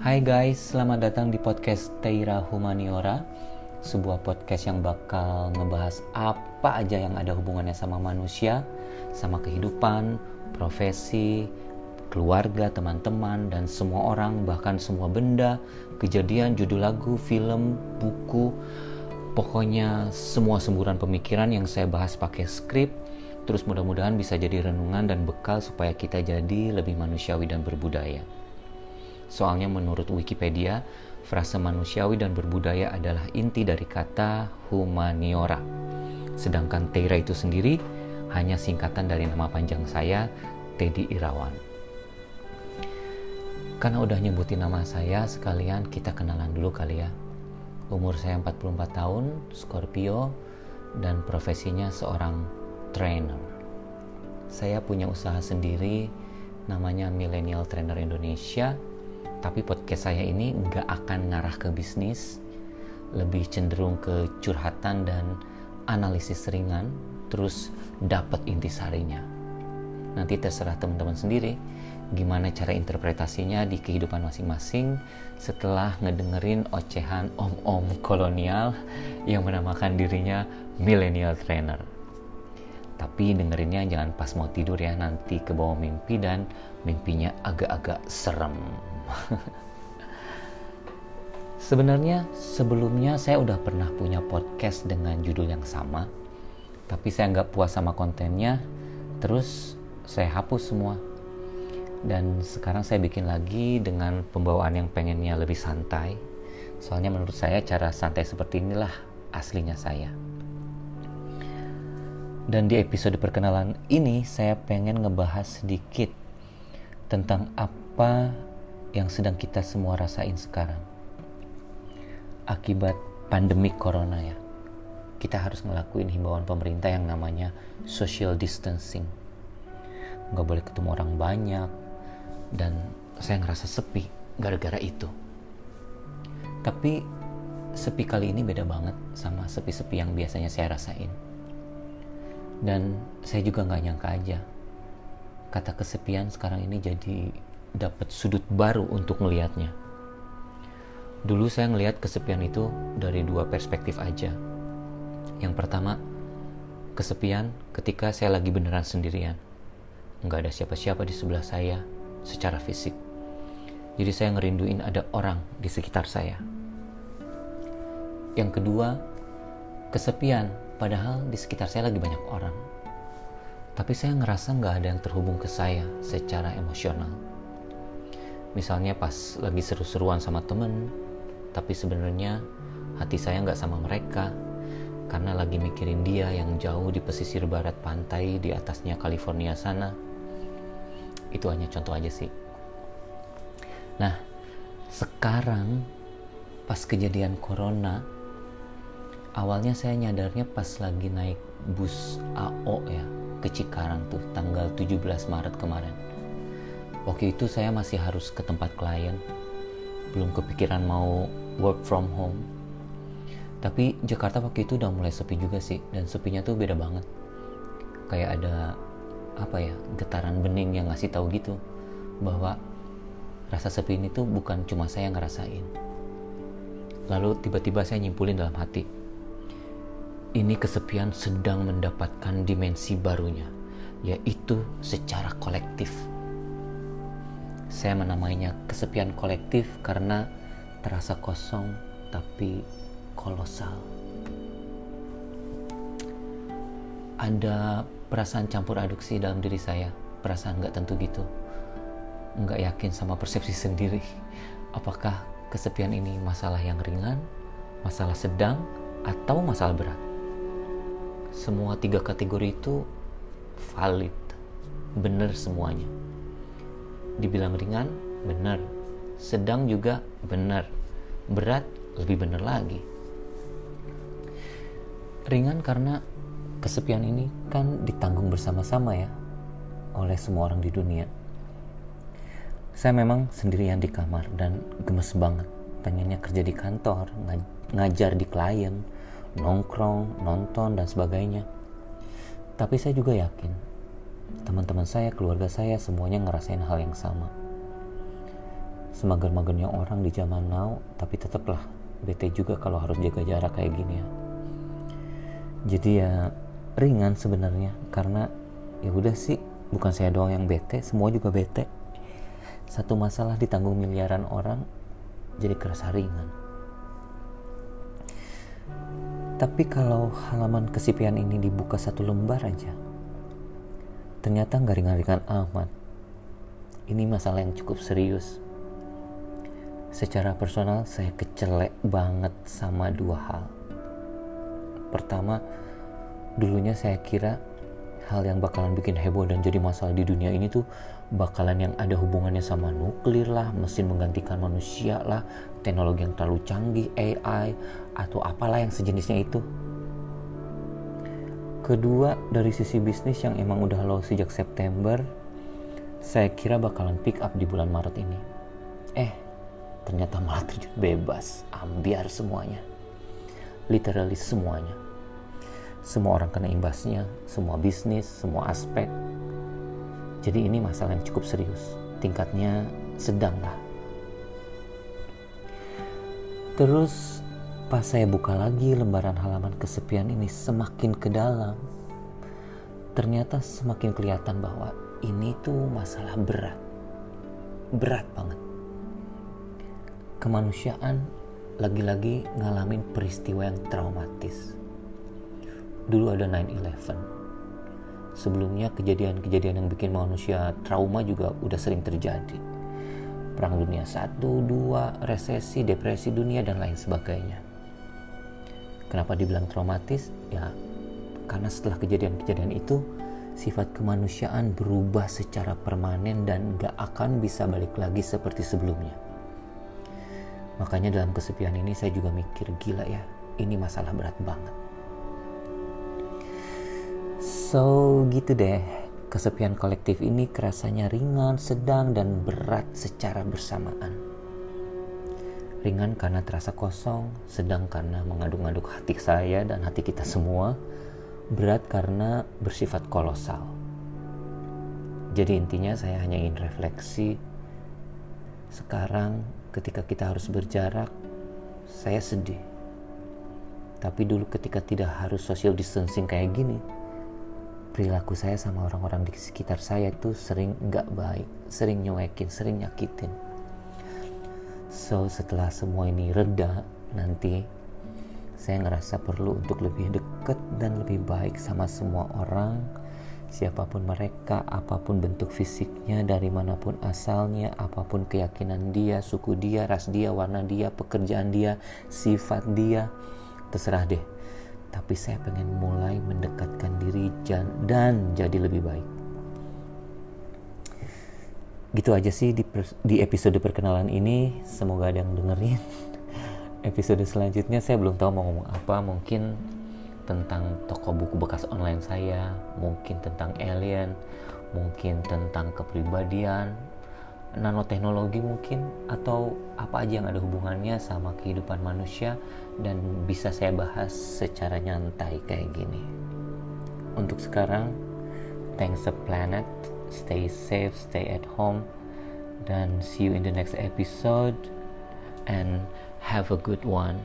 Hai guys, selamat datang di podcast Teira Humaniora Sebuah podcast yang bakal ngebahas apa aja yang ada hubungannya sama manusia Sama kehidupan, profesi, keluarga, teman-teman, dan semua orang Bahkan semua benda, kejadian, judul lagu, film, buku Pokoknya semua semburan pemikiran yang saya bahas pakai skrip Terus mudah-mudahan bisa jadi renungan dan bekal supaya kita jadi lebih manusiawi dan berbudaya. Soalnya menurut Wikipedia, frase manusiawi dan berbudaya adalah inti dari kata humaniora. Sedangkan Teira itu sendiri hanya singkatan dari nama panjang saya, Teddy Irawan. Karena udah nyebutin nama saya, sekalian kita kenalan dulu kali ya. Umur saya 44 tahun, Scorpio, dan profesinya seorang trainer. Saya punya usaha sendiri namanya Millennial Trainer Indonesia tapi podcast saya ini nggak akan ngarah ke bisnis, lebih cenderung ke curhatan dan analisis ringan, terus dapat intisarinya. Nanti terserah teman-teman sendiri gimana cara interpretasinya di kehidupan masing-masing setelah ngedengerin ocehan om-om kolonial yang menamakan dirinya millennial trainer. Tapi dengerinnya jangan pas mau tidur ya, nanti ke bawah mimpi dan mimpinya agak-agak serem. Sebenarnya sebelumnya saya udah pernah punya podcast dengan judul yang sama, tapi saya nggak puas sama kontennya, terus saya hapus semua. Dan sekarang saya bikin lagi dengan pembawaan yang pengennya lebih santai. Soalnya menurut saya cara santai seperti inilah aslinya saya. Dan di episode perkenalan ini saya pengen ngebahas sedikit tentang apa yang sedang kita semua rasain sekarang. Akibat pandemi corona ya, kita harus ngelakuin himbauan pemerintah yang namanya social distancing. Nggak boleh ketemu orang banyak, dan saya ngerasa sepi gara-gara itu. Tapi sepi kali ini beda banget sama sepi-sepi yang biasanya saya rasain. Dan saya juga nggak nyangka aja, kata kesepian sekarang ini jadi dapat sudut baru untuk melihatnya. Dulu saya ngelihat kesepian itu dari dua perspektif aja. Yang pertama, kesepian ketika saya lagi beneran sendirian. Nggak ada siapa-siapa di sebelah saya secara fisik. Jadi saya ngerinduin ada orang di sekitar saya. Yang kedua, kesepian padahal di sekitar saya lagi banyak orang. Tapi saya ngerasa nggak ada yang terhubung ke saya secara emosional misalnya pas lagi seru-seruan sama temen tapi sebenarnya hati saya nggak sama mereka. Karena lagi mikirin dia yang jauh di pesisir barat pantai di atasnya California sana. Itu hanya contoh aja sih. Nah sekarang pas kejadian corona awalnya saya nyadarnya pas lagi naik bus AO ya ke Cikarang tuh tanggal 17 Maret kemarin Waktu itu saya masih harus ke tempat klien, belum kepikiran mau work from home. Tapi Jakarta waktu itu udah mulai sepi juga sih, dan sepinya tuh beda banget. Kayak ada apa ya getaran bening yang ngasih tahu gitu bahwa rasa sepi ini tuh bukan cuma saya yang ngerasain. Lalu tiba-tiba saya nyimpulin dalam hati, ini kesepian sedang mendapatkan dimensi barunya, yaitu secara kolektif saya menamainya kesepian kolektif karena terasa kosong tapi kolosal. Ada perasaan campur aduk sih dalam diri saya, perasaan nggak tentu gitu. Nggak yakin sama persepsi sendiri. Apakah kesepian ini masalah yang ringan, masalah sedang, atau masalah berat? Semua tiga kategori itu valid, benar semuanya dibilang ringan benar. Sedang juga benar. Berat lebih benar lagi. Ringan karena kesepian ini kan ditanggung bersama-sama ya oleh semua orang di dunia. Saya memang sendirian di kamar dan gemes banget. Pengennya kerja di kantor ng ngajar di klien nongkrong nonton dan sebagainya. Tapi saya juga yakin teman-teman saya, keluarga saya semuanya ngerasain hal yang sama. semager-magernya orang di zaman now tapi tetaplah bete juga kalau harus jaga jarak kayak gini ya. Jadi ya ringan sebenarnya karena ya udah sih bukan saya doang yang bete semua juga bete. Satu masalah ditanggung miliaran orang jadi kerasa ringan. Tapi kalau halaman kesepian ini dibuka satu lembar aja ternyata nggak ringan-ringan amat. Ini masalah yang cukup serius. Secara personal saya kecelek banget sama dua hal. Pertama dulunya saya kira hal yang bakalan bikin heboh dan jadi masalah di dunia ini tuh bakalan yang ada hubungannya sama nuklir lah, mesin menggantikan manusia lah, teknologi yang terlalu canggih, AI, atau apalah yang sejenisnya itu. Kedua, dari sisi bisnis yang emang udah low sejak September, saya kira bakalan pick up di bulan Maret ini. Eh, ternyata malah terjun bebas, ambiar semuanya. Literally semuanya semua orang kena imbasnya, semua bisnis, semua aspek. Jadi ini masalah yang cukup serius, tingkatnya sedang lah. Terus pas saya buka lagi lembaran halaman kesepian ini semakin ke dalam, ternyata semakin kelihatan bahwa ini tuh masalah berat. Berat banget. Kemanusiaan lagi-lagi ngalamin peristiwa yang traumatis. Dulu ada 9-11 sebelumnya kejadian-kejadian yang bikin manusia trauma juga udah sering terjadi. Perang dunia 1, 2, resesi, depresi dunia dan lain sebagainya kenapa dibilang traumatis? ya karena setelah kejadian-kejadian itu sifat kemanusiaan berubah secara permanen dan gak akan bisa balik lagi seperti sebelumnya makanya dalam kesepian ini saya juga mikir gila ya ini masalah berat banget So gitu deh, kesepian kolektif ini kerasanya ringan, sedang, dan berat secara bersamaan. Ringan karena terasa kosong, sedang karena mengaduk-aduk hati saya dan hati kita semua, berat karena bersifat kolosal. Jadi intinya saya hanya ingin refleksi. Sekarang ketika kita harus berjarak, saya sedih. Tapi dulu ketika tidak harus social distancing kayak gini, perilaku saya sama orang-orang di sekitar saya itu sering nggak baik, sering nyuekin, sering nyakitin. So setelah semua ini reda, nanti saya ngerasa perlu untuk lebih dekat dan lebih baik sama semua orang, siapa pun mereka, apa pun bentuk fisiknya, dari mana pun asalnya, apa pun keyakinan dia, suku dia, ras dia, warna dia, pekerjaan dia, sifat dia, terserah deh tapi saya pengen mulai mendekatkan diri dan jadi lebih baik. Gitu aja sih di, di episode perkenalan ini. Semoga ada yang dengerin. episode selanjutnya saya belum tahu mau ngomong apa. Mungkin tentang toko buku bekas online saya, mungkin tentang alien, mungkin tentang kepribadian, nanoteknologi mungkin atau apa aja yang ada hubungannya sama kehidupan manusia dan bisa saya bahas secara nyantai kayak gini. Untuk sekarang, thanks the planet, stay safe, stay at home, then see you in the next episode and have a good one.